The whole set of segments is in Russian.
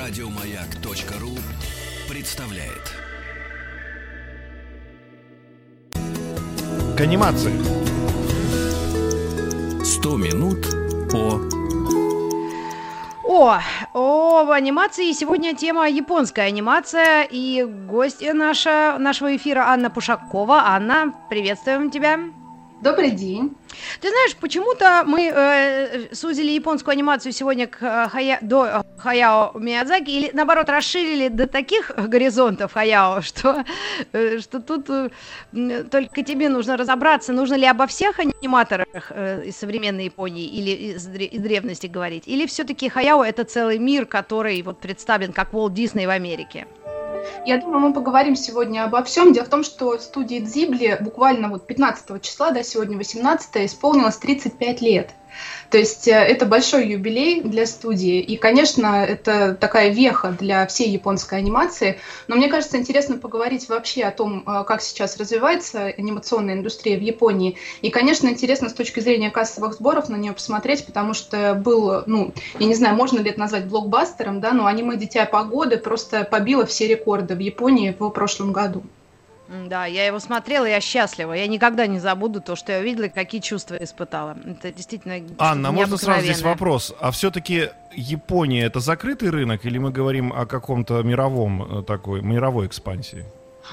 Радиомаяк.ру представляет. К анимации. 100 минут по О, о, в анимации сегодня тема японская анимация и гостья наша, нашего эфира Анна Пушакова. Анна, приветствуем тебя. Добрый день. Ты знаешь, почему-то мы э, сузили японскую анимацию сегодня к э, Хая, до э, Хаяо Миядзаки, или наоборот расширили до таких горизонтов Хаяо, что, э, что тут э, только тебе нужно разобраться, нужно ли обо всех аниматорах э, из современной Японии или из, из древности говорить, или все-таки Хаяо это целый мир, который вот представлен как Уолт Дисней в Америке. Я думаю, мы поговорим сегодня обо всем. Дело в том, что студии Дзибли буквально вот 15 числа, да, сегодня 18 исполнилось 35 лет. То есть э, это большой юбилей для студии, и, конечно, это такая веха для всей японской анимации. Но мне кажется, интересно поговорить вообще о том, э, как сейчас развивается анимационная индустрия в Японии. И, конечно, интересно с точки зрения кассовых сборов на нее посмотреть, потому что был, ну, я не знаю, можно ли это назвать блокбастером, да, но аниме «Дитя погоды» просто побило все рекорды в Японии в прошлом году. Да, я его смотрела, я счастлива. Я никогда не забуду то, что я увидела, какие чувства испытала. Это действительно Анна, можно сразу здесь вопрос? А все-таки Япония это закрытый рынок или мы говорим о каком-то мировом э, такой, мировой экспансии?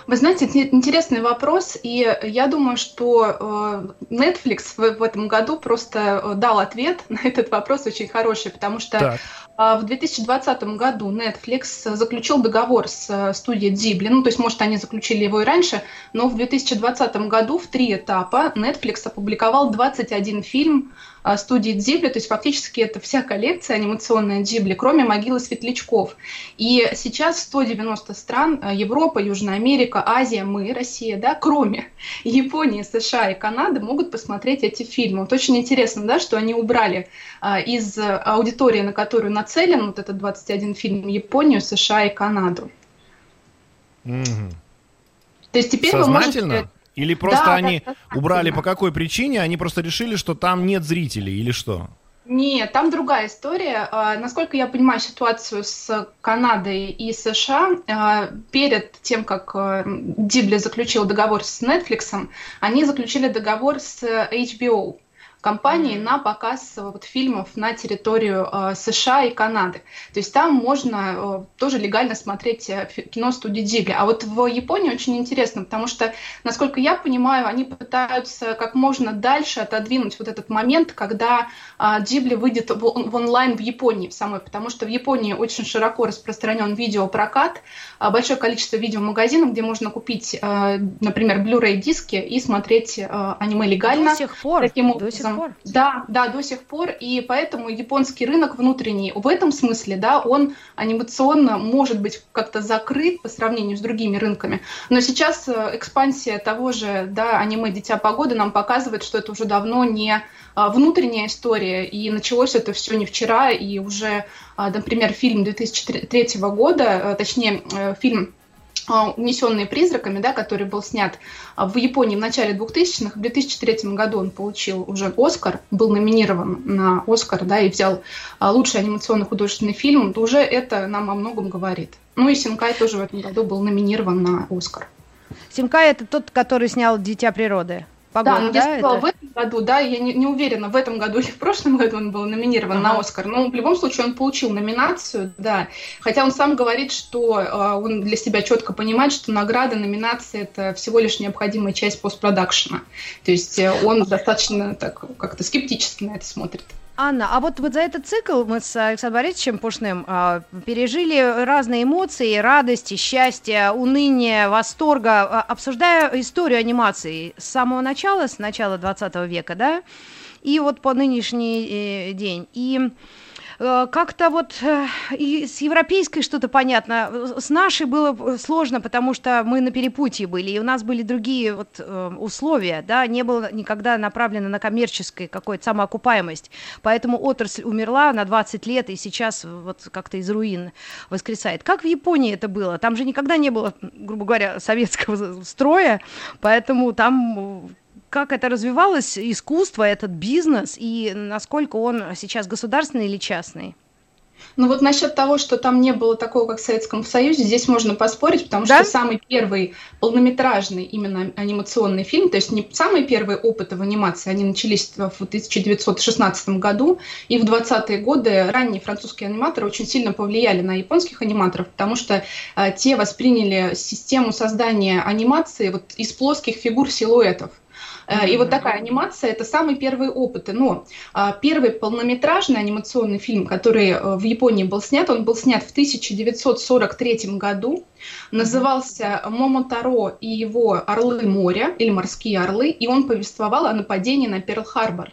Вы знаете, интересный вопрос, и я думаю, что э, Netflix в этом году просто э, дал ответ на этот вопрос очень хороший, потому что так. В 2020 году Netflix заключил договор с э, студией Ghibli, ну то есть может они заключили его и раньше, но в 2020 году в три этапа Netflix опубликовал 21 фильм а, студии Дзибли, то есть фактически это вся коллекция анимационная Дзибли, кроме «Могилы светлячков». И сейчас 190 стран, а, Европа, Южная Америка, Азия, мы, Россия, да, кроме Японии, США и Канады, могут посмотреть эти фильмы. Вот очень интересно, да, что они убрали а, из аудитории, на которую нацелен вот этот 21 фильм, Японию, США и Канаду. Mm-hmm. То есть теперь Сознательно? вы можете или просто да, они да, убрали по какой причине? Они просто решили, что там нет зрителей или что? Нет, там другая история. А, насколько я понимаю ситуацию с Канадой и США, а, перед тем, как а, Дибли заключил договор с Netflix, они заключили договор с HBO компании на показ вот, фильмов на территорию э, США и Канады. То есть там можно э, тоже легально смотреть э, кино студии Дибли. А вот в Японии очень интересно, потому что, насколько я понимаю, они пытаются как можно дальше отодвинуть вот этот момент, когда э, Дибли выйдет в, в онлайн в Японии самой, потому что в Японии очень широко распространен видеопрокат, э, большое количество видеомагазинов, где можно купить, э, например, Blu-ray диски и смотреть э, аниме легально. До сих пор. Таким сих пор? Да, да, до сих пор. И поэтому японский рынок внутренний в этом смысле, да, он анимационно может быть как-то закрыт по сравнению с другими рынками. Но сейчас э, экспансия того же, да, аниме «Дитя погоды» нам показывает, что это уже давно не а, внутренняя история, и началось это все не вчера, и уже, а, например, фильм 2003 года, э, точнее, э, фильм «Унесенные призраками», да, который был снят а, в Японии в начале 2000-х. В 2003 году он получил уже «Оскар», был номинирован на «Оскар» да, и взял а, лучший анимационный художественный фильм. То уже это нам о многом говорит. Ну и Синкай тоже в этом году был номинирован на «Оскар». Синкай – это тот, который снял «Дитя природы». Погода, да, да, я сказала, это? в этом году, да, я не, не уверена, в этом году или в прошлом году он был номинирован ага. на Оскар, но в любом случае он получил номинацию, да, хотя он сам говорит, что э, он для себя четко понимает, что награда, номинация – это всего лишь необходимая часть постпродакшена, то есть э, он достаточно так как-то скептически на это смотрит. Анна, а вот, вот за этот цикл мы с Александром Борисовичем Пушным э, пережили разные эмоции, радости, счастья, уныния, восторга, э, обсуждая историю анимации с самого начала, с начала 20 века, да, и вот по нынешний э, день. И как-то вот э, и с европейской что-то понятно, с нашей было сложно, потому что мы на перепутье были, и у нас были другие вот э, условия, да, не было никогда направлено на коммерческую какую-то самоокупаемость, поэтому отрасль умерла на 20 лет, и сейчас вот как-то из руин воскресает. Как в Японии это было? Там же никогда не было, грубо говоря, советского строя, поэтому там как это развивалось, искусство, этот бизнес, и насколько он сейчас государственный или частный? Ну вот насчет того, что там не было такого, как в Советском Союзе, здесь можно поспорить, потому да? что самый первый полнометражный именно анимационный фильм, то есть не самые первые опыты в анимации, они начались в 1916 году, и в 20-е годы ранние французские аниматоры очень сильно повлияли на японских аниматоров, потому что а, те восприняли систему создания анимации вот из плоских фигур силуэтов. Э, и вот такая анимация – это самый первый опыт. Но а, первый полнометражный анимационный фильм, который э, в Японии был снят, он был снят в 1943 году. Назывался «Момотаро и его орлы моря» или «Морские орлы», и он повествовал о нападении на Перл-Харбор.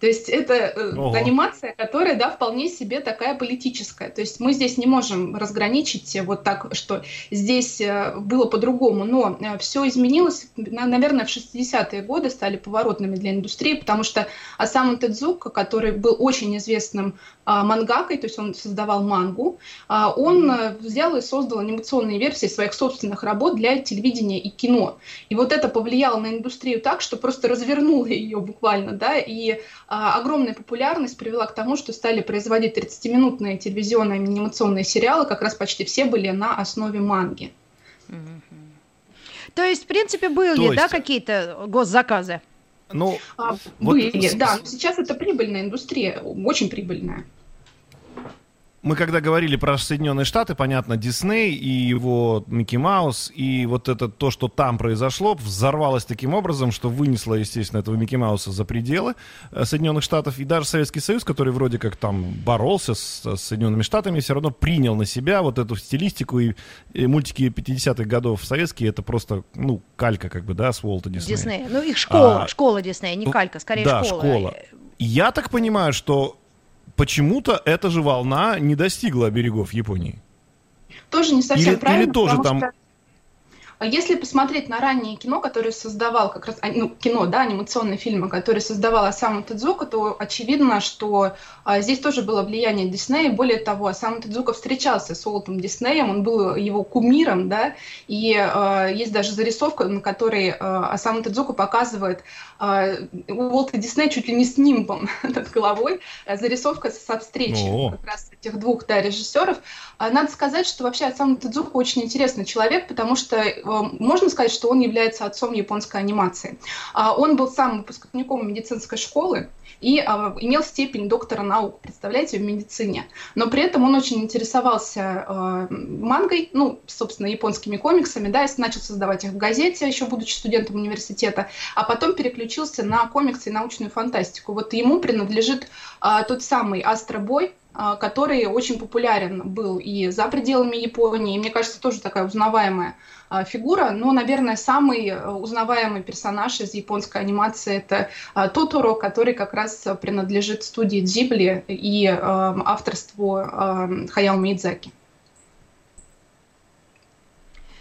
То есть это э, Ого. анимация, которая, да, вполне себе такая политическая. То есть мы здесь не можем разграничить вот так, что здесь э, было по-другому, но э, все изменилось, наверное, в 60-е годы стали поворотными для индустрии, потому что Асаму Тедзука, который был очень известным а, мангакой, то есть он создавал мангу, а, он взял и создал анимационные версии своих собственных работ для телевидения и кино. И вот это повлияло на индустрию так, что просто развернуло ее буквально, да, и огромная популярность привела к тому, что стали производить 30-минутные телевизионные анимационные сериалы, как раз почти все были на основе манги. То есть, в принципе, были, есть... да, какие-то госзаказы? Ну, а, вот... были, да. Сейчас это прибыльная индустрия, очень прибыльная мы когда говорили про Соединенные Штаты, понятно, Дисней и его Микки Маус, и вот это то, что там произошло, взорвалось таким образом, что вынесло, естественно, этого Микки Мауса за пределы э, Соединенных Штатов, и даже Советский Союз, который вроде как там боролся с, с Соединенными Штатами, все равно принял на себя вот эту стилистику, и, и мультики 50-х годов советские, это просто, ну, калька, как бы, да, с Уолта Диснея. Диснея. Ну, их школа, а, школа Диснея, не калька, скорее да, школа. школа. Я так понимаю, что почему-то эта же волна не достигла берегов Японии. Тоже не совсем или, правильно. Или тоже там что если посмотреть на раннее кино, которое создавал как раз, а, ну, кино, да, анимационные фильмы, которые создавал Асаму Тедзука, то очевидно, что а, здесь тоже было влияние Диснея. Более того, Асаму Тедзука встречался с Уолтом Диснеем, он был его кумиром, да, и а, есть даже зарисовка, на которой а, Асаму Тедзука показывает а, Уолта Диснея чуть ли не с нимбом над головой, а, зарисовка со встречи О. как раз этих двух да, режиссеров. А, надо сказать, что вообще Асаму Тедзука очень интересный человек, потому что можно сказать, что он является отцом японской анимации. А, он был сам выпускником медицинской школы, и а, имел степень доктора наук, представляете, в медицине. Но при этом он очень интересовался а, мангой, ну, собственно, японскими комиксами, да, и начал создавать их в газете, еще будучи студентом университета, а потом переключился на комиксы и научную фантастику. Вот ему принадлежит а, тот самый Астробой, который очень популярен был и за пределами Японии, и, мне кажется, тоже такая узнаваемая а, фигура, но, наверное, самый э, узнаваемый персонаж из японской анимации это а, Тоторо, который как раз принадлежит студии Дзибли и авторству Хаяо Мидзаки.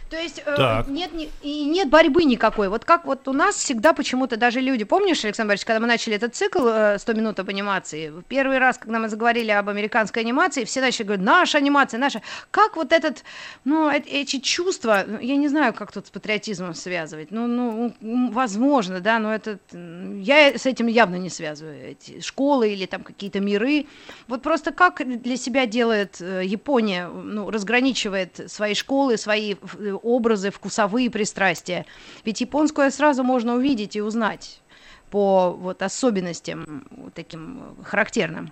То есть э, нет, не, и нет борьбы никакой. Вот как вот у нас всегда почему-то даже люди, помнишь, Александр Борисович, когда мы начали этот цикл э, 100 минут об анимации, первый раз, когда мы заговорили об американской анимации, все начали говорить, наша анимация, наша. Как вот этот, ну, э эти чувства, я не знаю, как тут с патриотизмом связывать, ну, ну, возможно, да, но это, я с этим явно не связываю, эти школы или там какие-то миры. Вот просто как для себя делает э, Япония, ну, разграничивает свои школы, свои э, образы, вкусовые пристрастия. Ведь японское сразу можно увидеть и узнать по вот особенностям таким характерным.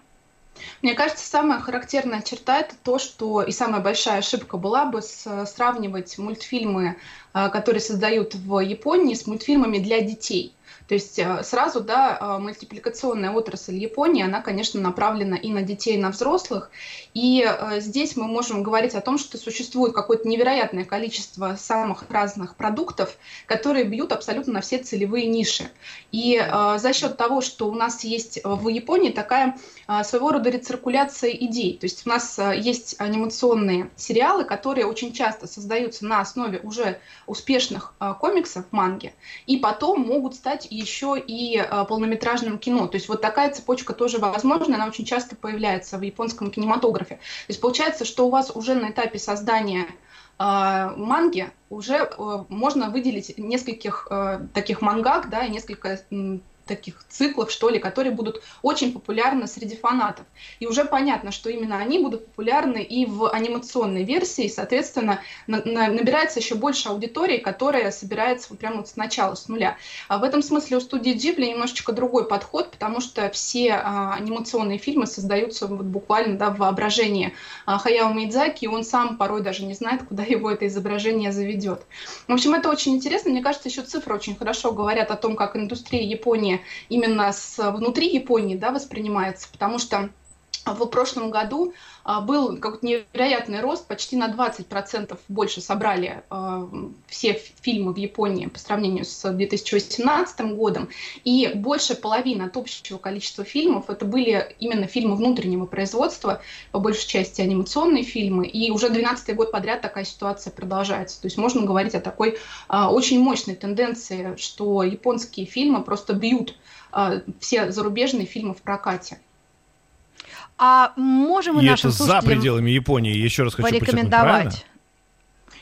Мне кажется, самая характерная черта это то, что и самая большая ошибка была бы с, сравнивать мультфильмы, а, которые создают в Японии, с мультфильмами для детей. То есть э, сразу, да, э, мультипликационная отрасль Японии, она, конечно, направлена и на детей, и на взрослых. И э, здесь мы можем говорить о том, что существует какое-то невероятное количество самых разных продуктов, которые бьют абсолютно на все целевые ниши. И за счет того, что у нас есть в Японии такая своего рода рециркуляция идей, то есть у нас есть анимационные сериалы, которые очень часто создаются на основе уже успешных комиксов, манги, и потом могут стать еще и э, полнометражным кино. То есть вот такая цепочка тоже возможна, она очень часто появляется в японском кинематографе. То есть получается, что у вас уже на этапе создания э, манги уже э, можно выделить нескольких таких мангак, да, и несколько таких циклов, что ли, которые будут очень популярны среди фанатов. И уже понятно, что именно они будут популярны и в анимационной версии, и, соответственно, на, на, набирается еще больше аудитории, которая собирается прямо вот сначала, с нуля. А в этом смысле у студии Ghibli немножечко другой подход, потому что все а, анимационные фильмы создаются вот буквально да, в воображении а, Хаяо Мидзаки, и он сам порой даже не знает, куда его это изображение заведет. В общем, это очень интересно. Мне кажется, еще цифры очень хорошо говорят о том, как индустрия Японии именно с внутри Японии да, воспринимается, потому что в прошлом году был какой-то невероятный рост, почти на 20% больше собрали а, все фильмы в Японии по сравнению с 2018 годом, и больше половины от общего количества фильмов это были именно фильмы внутреннего производства, по большей части анимационные фильмы, и уже 12 год подряд такая ситуация продолжается. То есть можно говорить о такой а, очень мощной тенденции, что японские фильмы просто бьют все зарубежные фильмы в прокате. А можем мы и нашим это за пределами Японии, еще раз хочу порекомендовать.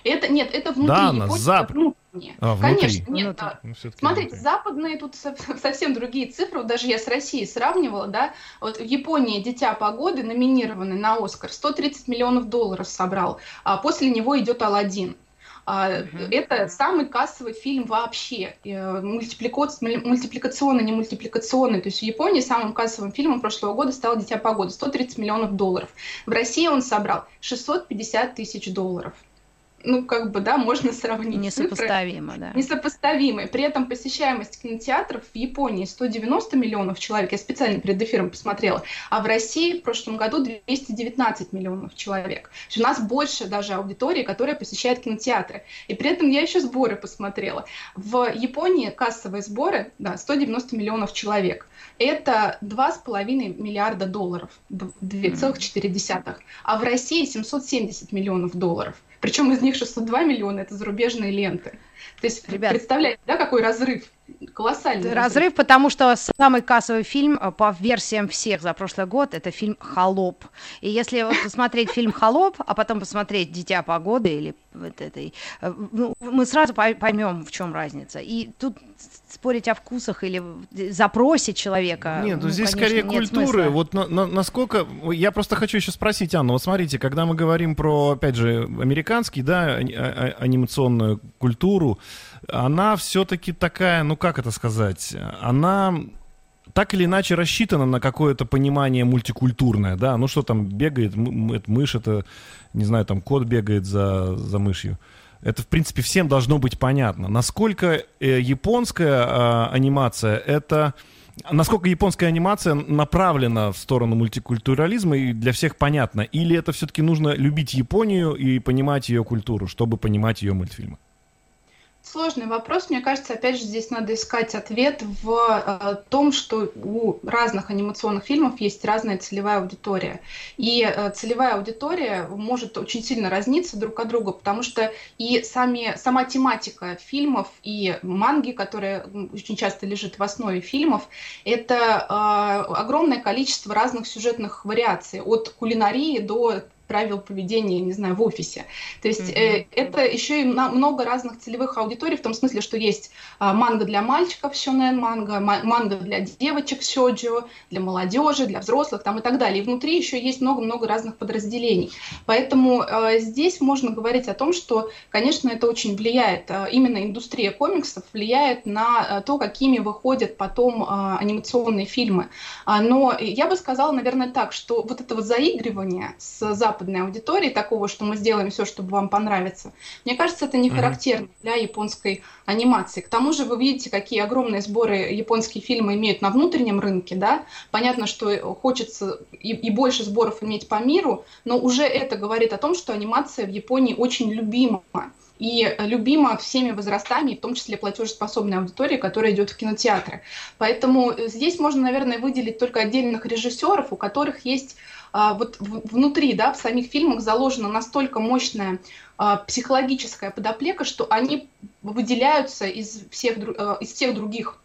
Это нет, это внутри да, Японии, за... это внутреннее. А, внутри. Конечно, нет. А, Ну, смотрите, внутри. западные тут со- совсем другие цифры. Вот даже я с Россией сравнивала, да. Вот в Японии «Дитя погоды», номинированный на «Оскар», 130 миллионов долларов собрал. А после него идет «Аладдин». А, Это самый кассовый фильм вообще. Э, Мультипликационный, не мультипликационный. То есть в Японии самым кассовым фильмом прошлого года стал «Дитя погоды». 130 миллионов долларов. В России он собрал 650 тысяч долларов. Ну, как бы, да, можно сравнить цифры. Несопоставимо, да. Несопоставимые. При этом посещаемость кинотеатров в Японии 190 миллионов человек, я специально перед эфиром посмотрела, а в России в прошлом году 219 миллионов человек. То есть у нас больше даже аудитории, которая посещает кинотеатры. И при этом я еще сборы посмотрела. В Японии кассовые сборы, да, 190 миллионов человек. Это 2,5 миллиарда долларов, 2,4. А в России 770 миллионов долларов. Причем из них 602 миллиона это зарубежные ленты. То есть, Ребят, представляете, да, какой разрыв? Колоссальный Разрыв, потому что самый кассовый фильм э, по версиям всех за прошлый год это фильм «Холоп». И если вот посмотреть фильм «Холоп», а потом посмотреть «Дитя погоды» или вот этой, э, ну, мы сразу пой- поймем, в чем разница. И тут спорить о вкусах или запросе человека. Нет, ну, ну, здесь конечно, скорее нет культуры. смысла. Вот на- на- насколько... Я просто хочу еще спросить, Анна, вот смотрите, когда мы говорим про, опять же, американский, да, а- а- анимационную культуру, она все-таки такая, ну как это сказать, она так или иначе рассчитана на какое-то понимание мультикультурное, да, ну что там бегает, мышь, это, не знаю, там кот бегает за, за мышью. Это, в принципе, всем должно быть понятно. Насколько э, японская а, анимация это... Насколько японская анимация направлена в сторону мультикультурализма и для всех понятно? Или это все-таки нужно любить Японию и понимать ее культуру, чтобы понимать ее мультфильмы? Сложный вопрос. Мне кажется, опять же, здесь надо искать ответ в э, том, что у разных анимационных фильмов есть разная целевая аудитория. И э, целевая аудитория может очень сильно разниться друг от друга, потому что и сами, сама тематика фильмов и манги, которая очень часто лежит в основе фильмов, это э, огромное количество разных сюжетных вариаций, от кулинарии до правил поведения, не знаю, в офисе. То есть э, это еще и много разных целевых аудиторий, в том смысле, что есть а, манга для мальчиков, сёнэн манга, ма- манга для девочек, сёджио, для молодежи, для взрослых там и так далее. И внутри еще есть много-много разных подразделений. Поэтому э, здесь можно говорить о том, что, конечно, это очень влияет, э, именно индустрия комиксов влияет на э, то, какими выходят потом э, анимационные фильмы. А, Но я бы сказала, наверное, так, что вот это вот заигрывание с западной аудиторией, такого, что мы сделаем все, чтобы вам понравиться, мне кажется, это не характерно для японской анимации. К тому же вы видите, какие огромные сборы японские фильмы имеют на внутреннем рынке, да? Понятно, что хочется и, и больше сборов иметь по миру, но уже это говорит о том, что анимация в Японии очень любима и любима всеми возрастами, в том числе платежеспособной аудитории, которая идет в кинотеатры. Поэтому здесь можно, наверное, выделить только отдельных режиссеров, у которых есть вот в- внутри, да, в самих фильмах заложена настолько мощная а, психологическая подоплека, что они выделяются из всех, э, из всех других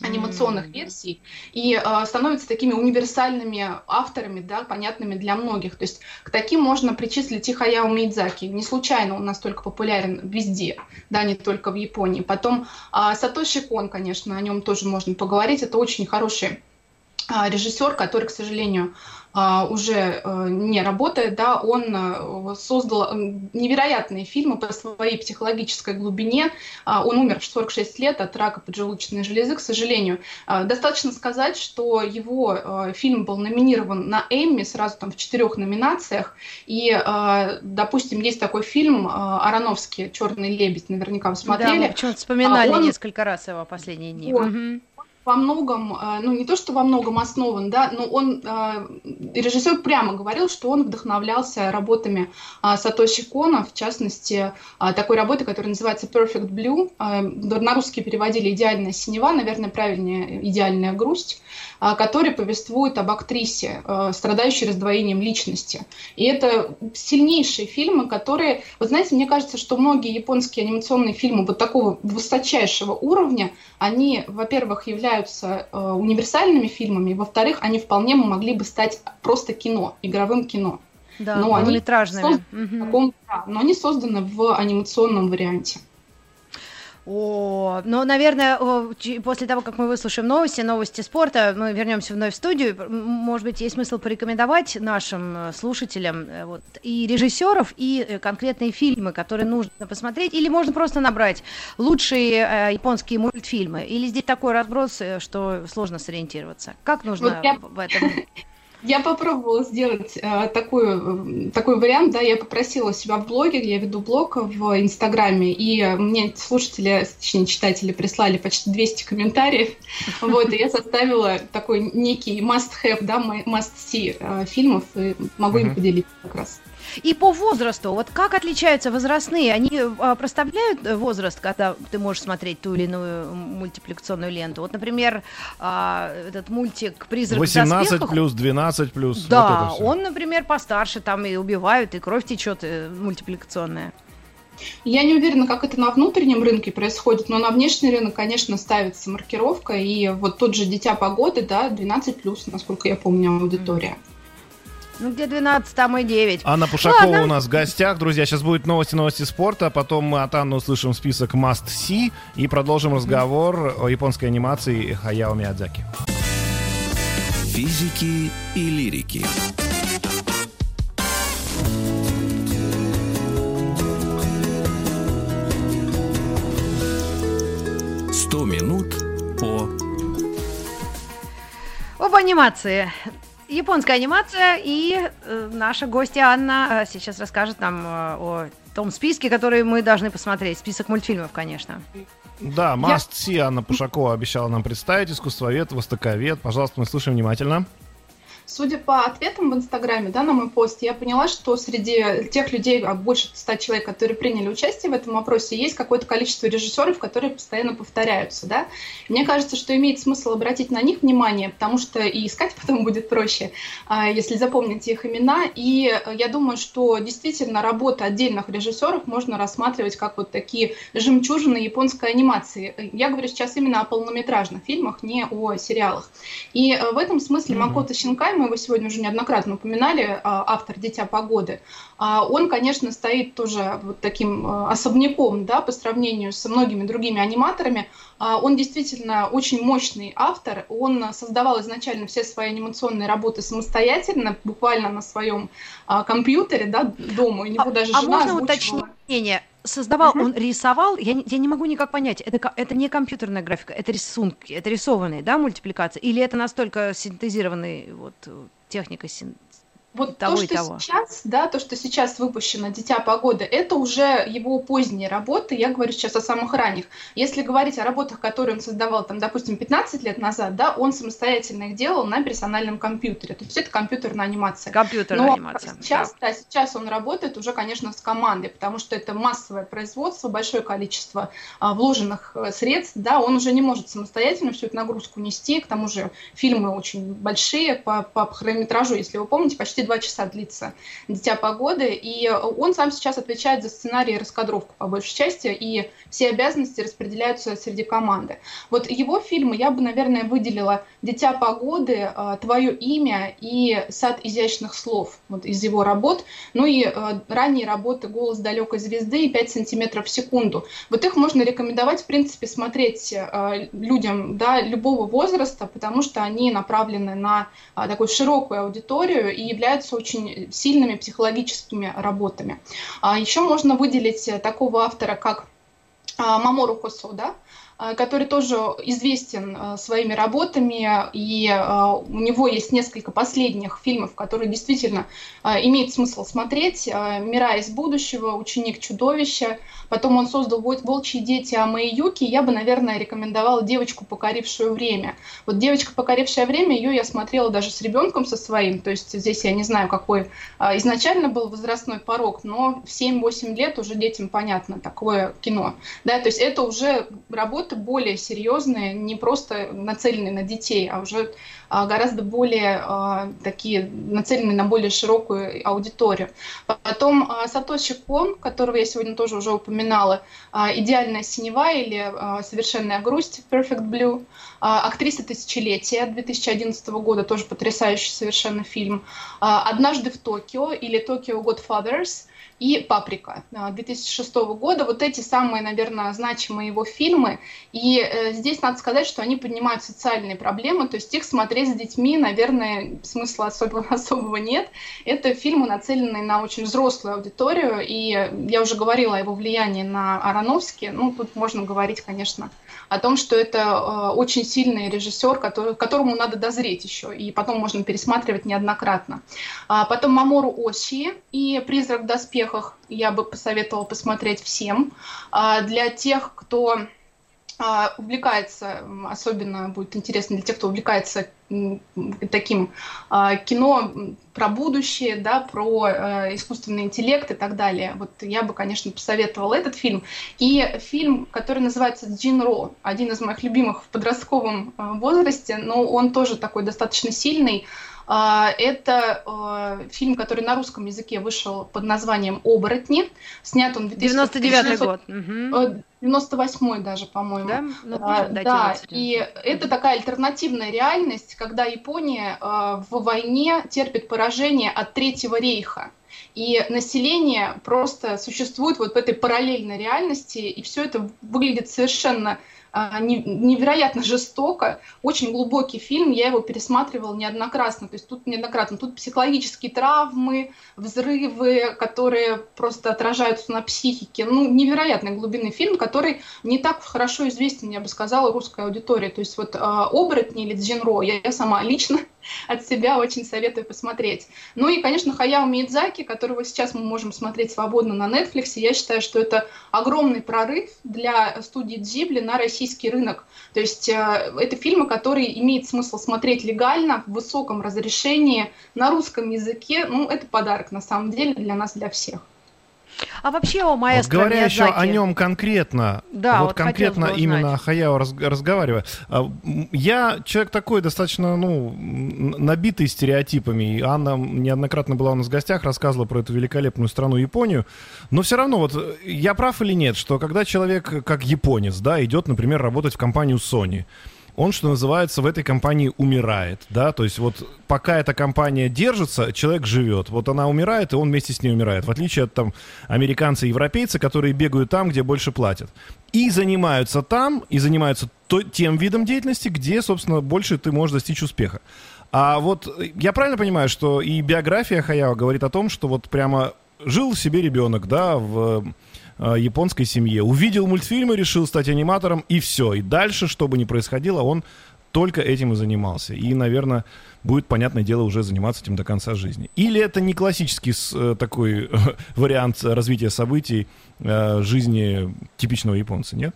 анимационных mm. версий и э, становятся такими универсальными авторами, да, понятными для многих. То есть к таким можно причислить и Хаяо Мидзаки. Не случайно он настолько популярен везде, да, не только в Японии. Потом э, Сатоши Кон, конечно, о нем тоже можно поговорить. Это очень хороший режиссер, который, к сожалению, а, уже э, не работает, да, он э, создал невероятные фильмы по своей психологической глубине. А, он умер в 46 лет от рака поджелудочной железы, к сожалению. А, достаточно сказать, что его э, фильм был номинирован на Эмми сразу там в четырех номинациях. И, допустим, есть такой фильм Ароновский «Черный лебедь», наверняка вы смотрели. Да, мы почему-то вспоминали он... несколько раз его последние дни. Вот. Угу во многом, э, ну не то, что во многом основан, да, но он, э, режиссер прямо говорил, что он вдохновлялся работами э, Сатоши Кона, в частности, такой работы, которая называется Perfect Blue, на русский переводили «Идеальная синева», наверное, правильнее «Идеальная грусть», который повествует об актрисе, страдающей раздвоением личности. И это сильнейшие фильмы, которые, вы знаете, мне кажется, что многие японские анимационные фильмы вот такого высочайшего уровня, они, во-первых, являются э, универсальными фильмами, во-вторых, они вполне могли бы стать просто кино, игровым кино. Да, но они созданы, угу. таком, да, но они созданы в анимационном варианте. О, ну, наверное, после того, как мы выслушаем новости, новости спорта, мы вернемся вновь в студию. Может быть, есть смысл порекомендовать нашим э, слушателям э, вот, и режиссеров, и э, конкретные фильмы, которые нужно посмотреть, или можно просто набрать лучшие э, японские мультфильмы, или здесь такой разброс, что сложно сориентироваться. Как нужно вот я... в этом я попробовала сделать э, такой, такой вариант, да, я попросила себя в блоге, я веду блог в Инстаграме, и мне слушатели, точнее читатели прислали почти 200 комментариев, вот, и я составила такой некий must-have, да, must-see э, фильмов, и могу им поделиться как раз. И по возрасту, вот как отличаются возрастные? Они а, проставляют возраст, когда ты можешь смотреть ту или иную мультипликационную ленту? Вот, например, а, этот мультик «Призрак 18 плюс, 12 плюс. Да, вот он, например, постарше, там и убивают, и кровь течет и мультипликационная. Я не уверена, как это на внутреннем рынке происходит, но на внешний рынок, конечно, ставится маркировка. И вот тот же «Дитя погоды», да, 12+, насколько я помню, аудитория. Mm-hmm. Ну, где 12, там и 9. Анна Пушакова Ладно. у нас в гостях. Друзья, сейчас будет новости, новости спорта. Потом мы от Анны услышим список Must See и продолжим разговор о японской анимации Хаяо Миядзаки. Физики и лирики. Сто минут по... Об анимации. Японская анимация, и э, наша гостья Анна э, сейчас расскажет нам э, о том списке, который мы должны посмотреть. Список мультфильмов, конечно. Да, Must See Анна Пушакова обещала нам представить, искусствовед, востоковед. Пожалуйста, мы слушаем внимательно. Судя по ответам в Инстаграме, да, на мой пост, я поняла, что среди тех людей, а больше 100 человек, которые приняли участие в этом опросе, есть какое-то количество режиссеров, которые постоянно повторяются, да. Мне кажется, что имеет смысл обратить на них внимание, потому что и искать потом будет проще, а, если запомнить их имена. И я думаю, что действительно работа отдельных режиссеров можно рассматривать как вот такие жемчужины японской анимации. Я говорю сейчас именно о полнометражных фильмах, не о сериалах. И в этом смысле Макото Шинкай, мы его сегодня уже неоднократно упоминали, а, автор «Дитя погоды», а, он, конечно, стоит тоже вот таким а, особняком да, по сравнению со многими другими аниматорами. Он действительно очень мощный автор. Он создавал изначально все свои анимационные работы самостоятельно, буквально на своем компьютере, да, дома. У него а, даже жена а можно уточнение? Создавал, uh-huh. он рисовал, я, я не могу никак понять, это, это не компьютерная графика, это рисунки, это рисованные, да, мультипликации, или это настолько синтезированный вот техника син, вот того то, что того. сейчас, да, то, что сейчас выпущено «Дитя погоды», это уже его поздние работы, я говорю сейчас о самых ранних. Если говорить о работах, которые он создавал, там, допустим, 15 лет назад, да, он самостоятельно их делал на персональном компьютере, то есть это компьютерная анимация. Компьютерная Но анимация. Сейчас, да. да, сейчас он работает уже, конечно, с командой, потому что это массовое производство, большое количество а, вложенных э, средств, да, он уже не может самостоятельно всю эту нагрузку нести, к тому же фильмы очень большие по, по хронометражу, если вы помните, почти почти два часа длится «Дитя погоды», и он сам сейчас отвечает за сценарий и раскадровку по большей части, и все обязанности распределяются среди команды. Вот его фильмы я бы, наверное, выделила «Дитя погоды», «Твое имя» и «Сад изящных слов» вот из его работ, ну и ранние работы «Голос далекой звезды» и «5 сантиметров в секунду». Вот их можно рекомендовать, в принципе, смотреть людям да, любого возраста, потому что они направлены на такую широкую аудиторию и являются очень сильными психологическими работами. А еще можно выделить такого автора, как а, Мамору Хосода, Э, который тоже известен э, своими работами, и э, у него есть несколько последних фильмов, которые действительно имеет смысл смотреть. «Мира из будущего», «Ученик чудовища», потом он создал «Волчьи дети Амэй Юки», я бы, наверное, рекомендовала «Девочку, покорившую время». Вот «Девочка, покорившая время», ее я смотрела даже с ребенком со своим, то есть здесь я не знаю, какой изначально был возрастной порог, но в 7-8 лет уже детям понятно такое кино. Да, то есть это уже работа работы более серьезные, не просто нацеленные на детей, а уже а, гораздо более а, такие нацеленные на более широкую аудиторию. Потом а, Сатоши Кон, которого я сегодня тоже уже упоминала, «Идеальная синева» или «Совершенная грусть» Perfect Blue, «Актриса тысячелетия» 2011 года, тоже потрясающий совершенно фильм, «Однажды в Токио» или «Токио Godfathers», и «Паприка» 2006 года. Вот эти самые, наверное, значимые его фильмы. И э, здесь надо сказать, что они поднимают социальные проблемы, то есть их смотреть с детьми, наверное, смысла особого, особого нет. Это фильмы, нацеленные на очень взрослую аудиторию, и я уже говорила о его влиянии на Ароновски. Ну, тут можно говорить, конечно, о том, что это э, очень сильный режиссер, который, которому надо дозреть еще, и потом можно пересматривать неоднократно. А потом Мамору Оси и «Призрак в доспехах» я бы посоветовала посмотреть всем. А для тех, кто а, увлекается, особенно будет интересно для тех, кто увлекается таким а, кино про будущее, да, про искусственный интеллект и так далее. Вот я бы, конечно, посоветовала этот фильм. И фильм, который называется «Джин Ро», один из моих любимых в подростковом возрасте, но он тоже такой достаточно сильный, это э, фильм, который на русском языке вышел под названием «Оборотни». Снят он в 99 год. 98 э, даже, по-моему. Да, ну, а, да. и это такая альтернативная реальность, когда Япония э, в войне терпит поражение от Третьего рейха. И население просто существует вот в этой параллельной реальности, и все это выглядит совершенно а, невероятно жестоко, очень глубокий фильм, я его пересматривала неоднократно, то есть тут неоднократно, тут психологические травмы, взрывы, которые просто отражаются на психике, ну, невероятной глубины фильм, который не так хорошо известен, я бы сказала, русской аудитории, то есть вот «Оборотни» или «Джинро» я, я сама лично от себя очень советую посмотреть. Ну и, конечно, Хаяо Миядзаки, которого сейчас мы можем смотреть свободно на Netflix. Я считаю, что это огромный прорыв для студии Джибли на российский рынок. То есть э, это фильмы, которые имеет смысл смотреть легально, в высоком разрешении, на русском языке. Ну, это подарок, на самом деле, для нас, для всех. А вообще о маэстро вот Говоря Миядзаки. еще о нем конкретно, да, вот, вот конкретно именно о Хаяо раз, разговаривая, а, я человек такой достаточно, ну, набитый стереотипами. И Анна неоднократно была у нас в гостях, рассказывала про эту великолепную страну Японию. Но все равно, вот я прав или нет, что когда человек, как японец, да, идет, например, работать в компанию Sony, он, что называется, в этой компании умирает, да, то есть вот пока эта компания держится, человек живет, вот она умирает, и он вместе с ней умирает, в отличие от там американца и европейца, которые бегают там, где больше платят. И занимаются там, и занимаются то, тем видом деятельности, где, собственно, больше ты можешь достичь успеха. А вот я правильно понимаю, что и биография Хаяо говорит о том, что вот прямо жил себе ребенок, да, в э, японской семье. Увидел мультфильмы, решил стать аниматором, и все. И дальше, что бы ни происходило, он только этим и занимался. И, наверное, будет, понятное дело, уже заниматься этим до конца жизни. Или это не классический э, такой вариант развития событий э, жизни типичного японца, нет?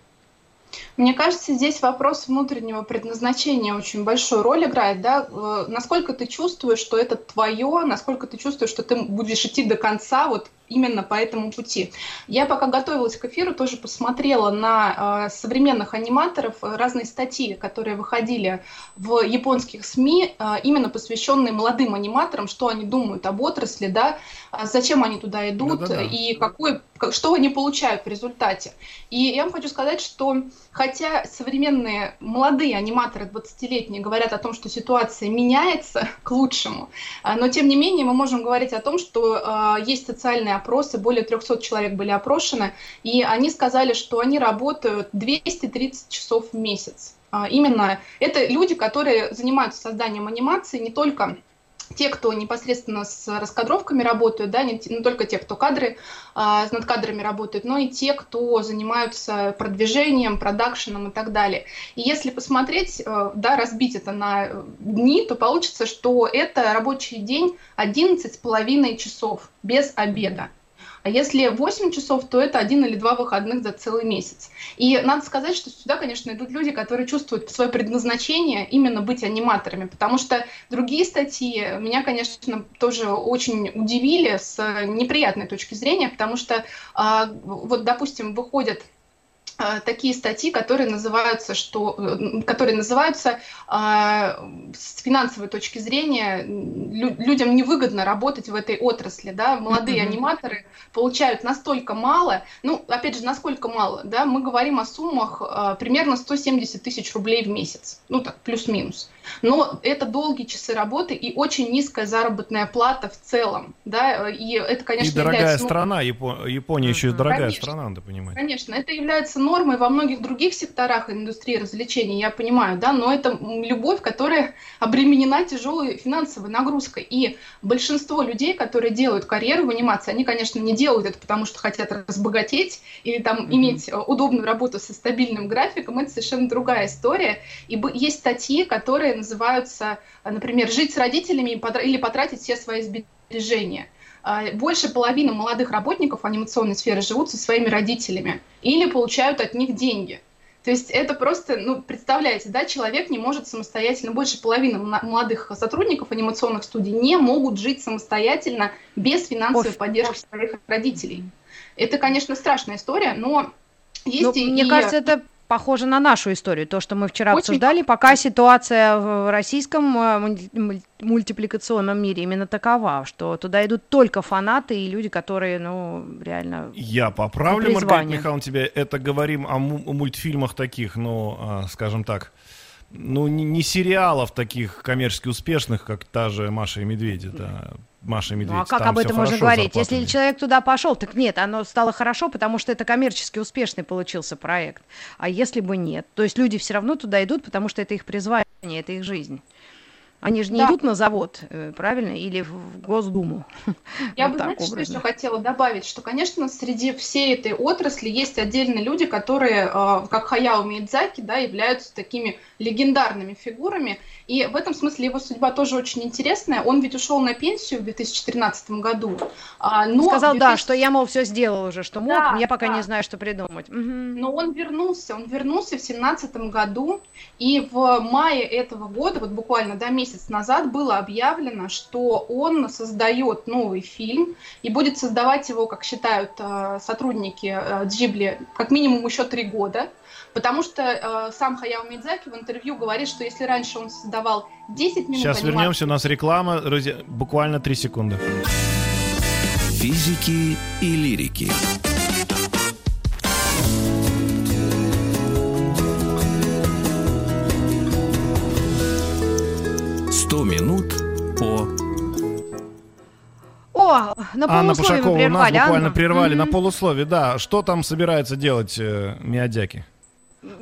Мне кажется, здесь вопрос внутреннего предназначения очень большую роль играет, да, насколько ты чувствуешь, что это твое, насколько ты чувствуешь, что ты будешь идти до конца, вот именно по этому пути. Я пока готовилась к эфиру, тоже посмотрела на э, современных аниматоров разные статьи, которые выходили в японских СМИ, э, именно посвященные молодым аниматорам, что они думают об отрасли, да, зачем они туда идут Да-да-да. и какой, что они получают в результате. И я вам хочу сказать, что хотя современные молодые аниматоры 20-летние говорят о том, что ситуация меняется к лучшему, но тем не менее мы можем говорить о том, что э, есть социальные опросы, более 300 человек были опрошены, и они сказали, что они работают 230 часов в месяц. А, именно это люди, которые занимаются созданием анимации не только те, кто непосредственно с раскадровками работают, да, не, не только те, кто кадры, а, над кадрами работают, но и те, кто занимаются продвижением, продакшеном и так далее. И если посмотреть, э, да, разбить это на дни, то получится, что это рабочий день 11,5 часов без обеда. А если 8 часов, то это один или два выходных за целый месяц. И надо сказать, что сюда, конечно, идут люди, которые чувствуют свое предназначение именно быть аниматорами, потому что другие статьи меня, конечно, тоже очень удивили с неприятной точки зрения, потому что, а, вот, допустим, выходят такие статьи, которые называются, что, э, которые называются э, с финансовой точки зрения лю, людям невыгодно работать в этой отрасли, да, молодые mm-hmm. аниматоры получают настолько мало, ну, опять же, насколько мало, да, мы говорим о суммах э, примерно 170 тысяч рублей в месяц, ну так, плюс-минус. Но это долгие часы работы и очень низкая заработная плата в целом, да, и это, конечно, и дорогая является, страна, Япо... Япония еще и дорогая конечно, страна, надо понимать. Конечно, это является нормой во многих других секторах индустрии развлечений, я понимаю, да, но это любовь, которая обременена тяжелой финансовой нагрузкой, и большинство людей, которые делают карьеру в анимации, они, конечно, не делают это потому, что хотят разбогатеть или там mm-hmm. иметь э, удобную работу со стабильным графиком, это совершенно другая история, и есть статьи, которые называются, например, «Жить с родителями или потратить все свои сбережения». Больше половины молодых работников анимационной сферы живут со своими родителями или получают от них деньги. То есть это просто, ну, представляете, да, человек не может самостоятельно, больше половины молодых сотрудников анимационных студий не могут жить самостоятельно без финансовой Оф. поддержки своих родителей. Это, конечно, страшная история, но есть но, и... Мне кажется, это похоже на нашу историю, то, что мы вчера Очень обсуждали, пока ситуация в российском э, мультипликационном мире именно такова, что туда идут только фанаты и люди, которые, ну, реально... Я поправлю, Маргарита Михайловна, тебе это говорим о мультфильмах таких, ну, а, скажем так, ну, не, не сериалов таких коммерчески успешных, как та же Маша и Медведи, да, Маша и Медведь. Ну, а как об этом можно говорить? Если человек туда пошел, так нет, оно стало хорошо, потому что это коммерчески успешный получился проект. А если бы нет? То есть люди все равно туда идут, потому что это их призвание, это их жизнь. Они же не да. идут на завод, э, правильно, или в Госдуму. Я вот бы, знаете, что еще хотела добавить, что, конечно, среди всей этой отрасли есть отдельные люди, которые, э, как Хаяо Миядзаки, да, являются такими легендарными фигурами, и в этом смысле его судьба тоже очень интересная. Он ведь ушел на пенсию в 2013 году. А, но Сказал, 2000... да, что я, мол, все сделал уже, что мог, да, я пока да. не знаю, что придумать. Угу. Но он вернулся, он вернулся в 2017 году, и в мае этого года, вот буквально да, месяц назад, было объявлено, что он создает новый фильм и будет создавать его, как считают э, сотрудники э, Джибли, как минимум еще три года. Потому что э, сам Хаяо Мидзаки в интервью говорит, что если раньше он создавал 10 минут Сейчас анимации... вернемся, у нас реклама, друзья, буквально 3 секунды. Физики и лирики. Сто минут по о, на Анна Пушакова у нас буквально прервали mm-hmm. на полуслове. Да, что там собирается делать э, Миядяки?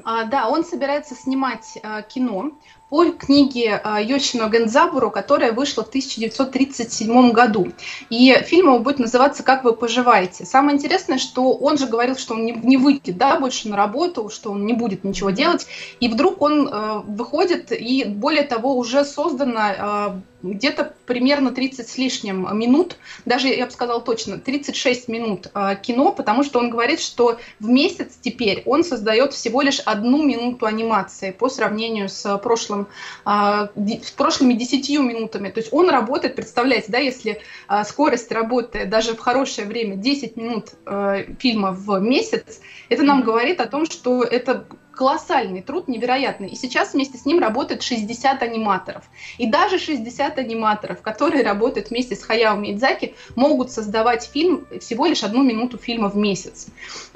А, да, он собирается снимать а, кино по книге а, Йошино Гензабуру, которая вышла в 1937 году. И фильм его будет называться «Как вы поживаете». Самое интересное, что он же говорил, что он не, выйдет да, больше на работу, что он не будет ничего делать. И вдруг он э, выходит, и более того, уже создано э, где-то примерно 30 с лишним минут, даже, я бы сказала точно, 36 минут э, кино, потому что он говорит, что в месяц теперь он создает всего лишь одну минуту анимации по сравнению с прошлым там а, с прошлыми 10 минутами. То есть он работает, представляете, да, если а, скорость работы даже в хорошее время 10 минут а, фильма в месяц, это нам говорит о том, что это колоссальный труд, невероятный. И сейчас вместе с ним работает 60 аниматоров. И даже 60 аниматоров, которые работают вместе с Хаяо Мидзаки, могут создавать фильм всего лишь одну минуту фильма в месяц.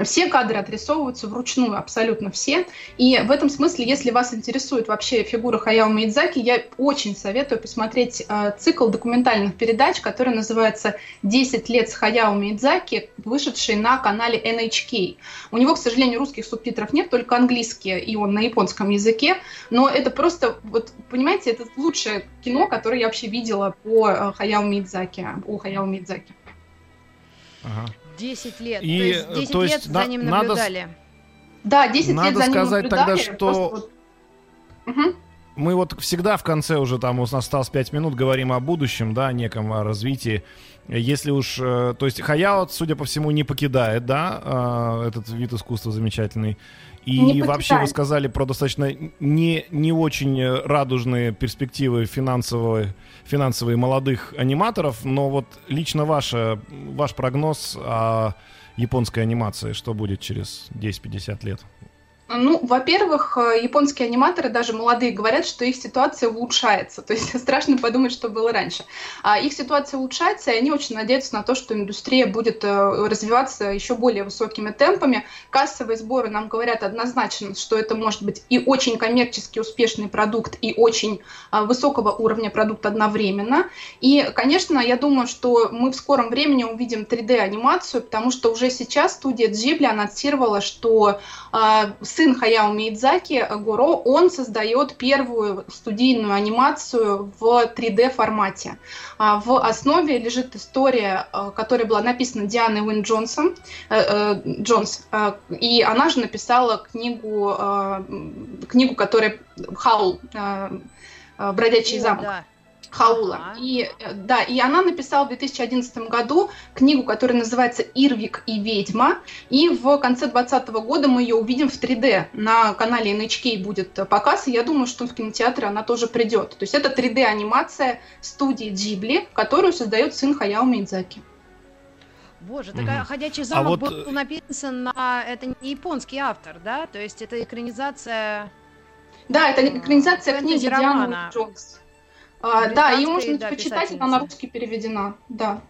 Все кадры отрисовываются вручную, абсолютно все. И в этом смысле, если вас интересует вообще фигура Хаяо Мидзаки, я очень советую посмотреть э, цикл документальных передач, который называется «10 лет с Хаяо Мидзаки», вышедший на канале NHK. У него, к сожалению, русских субтитров нет, только английский по-английски, и он на японском языке, но это просто, вот, понимаете, это лучшее кино, которое я вообще видела по э, Хаяо Мидзаки, о Хаяо Мидзаки. Ага. 10 лет, и, то есть 10 то есть лет на, за ним наблюдали. Надо, да, 10 надо лет за ним сказать наблюдали. тогда, что... Угу. Мы вот всегда в конце уже там у нас осталось 5 минут говорим о будущем, да, о неком о развитии. Если уж, э, то есть Хаяо, судя по всему, не покидает, да, э, этот вид искусства замечательный. И вообще вы сказали про достаточно не, не очень радужные перспективы финансовые, финансовые молодых аниматоров, но вот лично ваша, ваш прогноз о японской анимации, что будет через 10-50 лет? Ну, во-первых, э, японские аниматоры, даже молодые, говорят, что их ситуация улучшается. То есть страшно подумать, что было раньше. А их ситуация улучшается, и они очень надеются на то, что индустрия будет э, развиваться еще более высокими темпами. Кассовые сборы нам говорят однозначно, что это может быть и очень коммерчески успешный продукт, и очень а, высокого уровня продукт одновременно. И, конечно, я думаю, что мы в скором времени увидим 3D-анимацию, потому что уже сейчас студия Ghibli анонсировала, что сын Хаяо Миядзаки, Гуро, он создает первую студийную анимацию в 3D формате. А, в основе лежит история, а, которая была написана Дианой Уин Джонсон, э, э, Джонс, и она же написала книгу, книгу, которая Хаул, «Бродячий замок». Да. Хаула. Ага. И, э, да, и она написала в 2011 году книгу, которая называется «Ирвик и ведьма». И в конце 2020 года мы ее увидим в 3D. На канале NHK будет показ, и я думаю, что в кинотеатре она тоже придет. То есть это 3D-анимация студии Ghibli, которую создает сын Хаяо Мидзаки. Боже, такая угу. ходячий замок а вот... был написан на... Это не японский автор, да? То есть это экранизация... Да, это экранизация книги Дианы Джонс. А, да, ее можно да, почитать, она на русский переведена, да.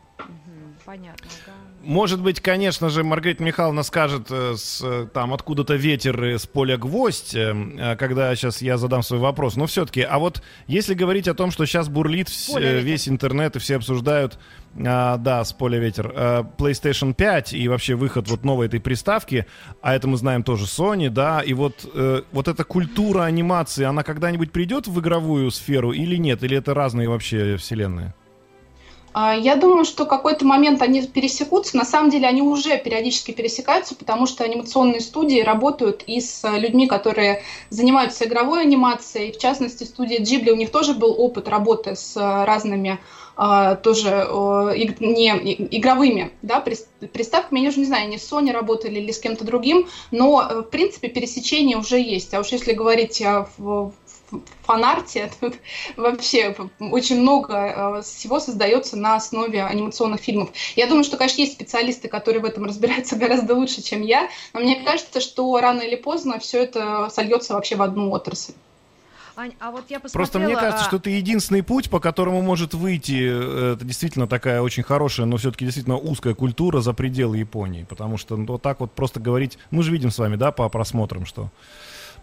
понятно, да. Может быть, конечно же, Маргарита Михайловна скажет э, с, э, там откуда-то ветер с поля гвоздь, э, когда сейчас я задам свой вопрос. Но все-таки, а вот если говорить о том, что сейчас бурлит вс- весь интернет и все обсуждают, а, да, с поля ветер, а, PlayStation 5 и вообще выход вот новой этой приставки, а это мы знаем тоже Sony, да, и вот, вот эта культура анимации, она когда-нибудь придет в игровую сферу или нет? Или это разные вообще вселенные? А, я думаю, что какой-то момент они пересекутся. На самом деле они уже периодически пересекаются, потому что анимационные студии работают и с людьми, которые занимаются игровой анимацией. В частности, студия Ghibli, у них тоже был опыт работы с разными а, тоже не игровыми да, приставками. Я уже не знаю, они с Sony работали или с кем-то другим, но в принципе пересечение уже есть. А уж если говорить о фанарте тут вообще очень много э, всего создается на основе анимационных фильмов. Я думаю, что, конечно, есть специалисты, которые в этом разбираются гораздо лучше, чем я, но мне кажется, что рано или поздно все это сольется вообще в одну отрасль. Ань, а вот я Просто мне кажется, а... что это единственный путь, по которому может выйти, э, это действительно такая очень хорошая, но все-таки действительно узкая культура за пределы Японии. Потому что ну, вот так вот просто говорить, мы же видим с вами, да, по просмотрам, что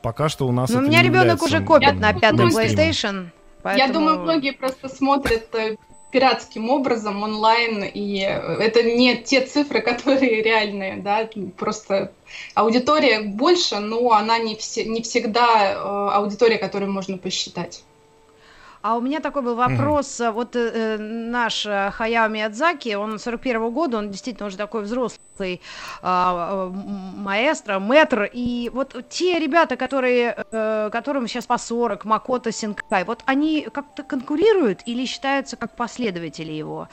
пока что у нас ну, у меня ребенок уже копит на пятый PlayStation. Поэтому... Я думаю, многие просто смотрят э, пиратским образом онлайн, и это не те цифры, которые реальные, да, просто аудитория больше, но она не, все, не всегда э, аудитория, которую можно посчитать. А у меня такой был вопрос. Mm-hmm. Вот э, наш э, Хаяо Миядзаки, он 41 -го года, он действительно уже такой взрослый э, маэстро, мэтр. И вот те ребята, которые, э, которым сейчас по 40, Макото Синкай, вот они как-то конкурируют или считаются как последователи его?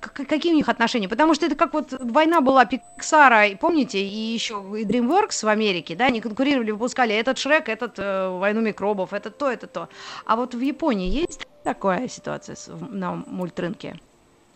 Какие у них отношения? Потому что это как вот война была Пиксара, помните, и еще и DreamWorks в Америке, да, они конкурировали, выпускали этот Шрек, этот э, Войну микробов, это то, это то. А вот в Японии есть такая ситуация на мультрынке?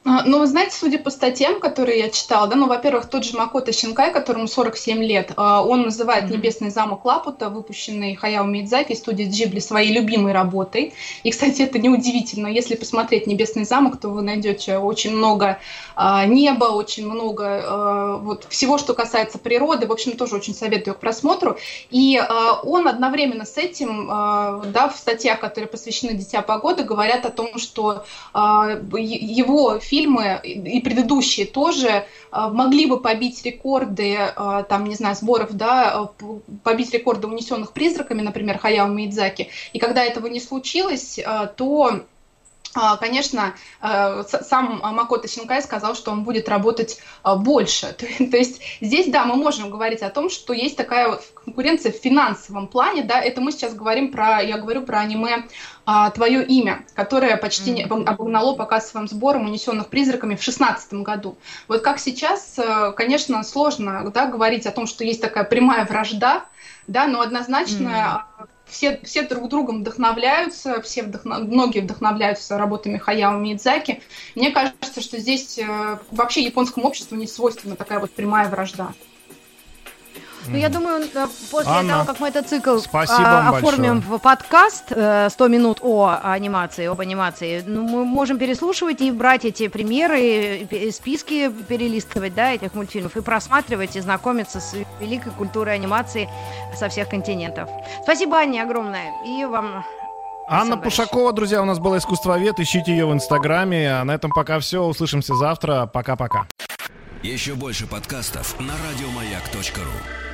А, ну, вы знаете, судя по статьям, которые я читала, да, ну, во-первых, тот же Макото Шинкай, которому 47 лет, а, он называет mm-hmm. «Небесный замок Лапута», выпущенный Хаяо Мидзаки, студии Джибли, своей любимой работой. И, кстати, это неудивительно. Если посмотреть «Небесный замок», то вы найдете очень много а, неба, очень много а, вот, всего, что касается природы. В общем, тоже очень советую к просмотру. И а, он одновременно с этим, а, да, в статьях, которые посвящены «Дитя погоды», говорят о том, что а, его фильмы и предыдущие тоже а, могли бы побить рекорды, а, там, не знаю, сборов, да, побить рекорды унесенных призраками, например, Хаяо Мидзаки. И когда этого не случилось, то Конечно, сам Макото Синкай сказал, что он будет работать больше. То есть здесь, да, мы можем говорить о том, что есть такая вот конкуренция в финансовом плане, да, это мы сейчас говорим про, я говорю про аниме а, «Твое имя», которое почти mm-hmm. обогнало по кассовым сборам унесенных призраками в 2016 году. Вот как сейчас, э, конечно, сложно да, говорить о том, что есть такая прямая вражда, да, но однозначно mm-hmm все, все друг другом вдохновляются, все вдохнов... многие вдохновляются работами Хаяо Миядзаки. Мне кажется, что здесь э, вообще японскому обществу не свойственна такая вот прямая вражда. Ну, я думаю, после Анна, того, как мы этот цикл а, оформим большое. в подкаст 100 э, минут о анимации, об анимации, ну, мы можем переслушивать и брать эти примеры, списки перелистывать, да, этих мультфильмов, и просматривать, и знакомиться с великой культурой анимации со всех континентов. Спасибо, Анне, огромное. И вам Анна Пушакова, друзья, у нас была искусствовед. Ищите ее в Инстаграме. А на этом пока все. Услышимся завтра. Пока-пока. Еще больше подкастов на радиомаяк.ру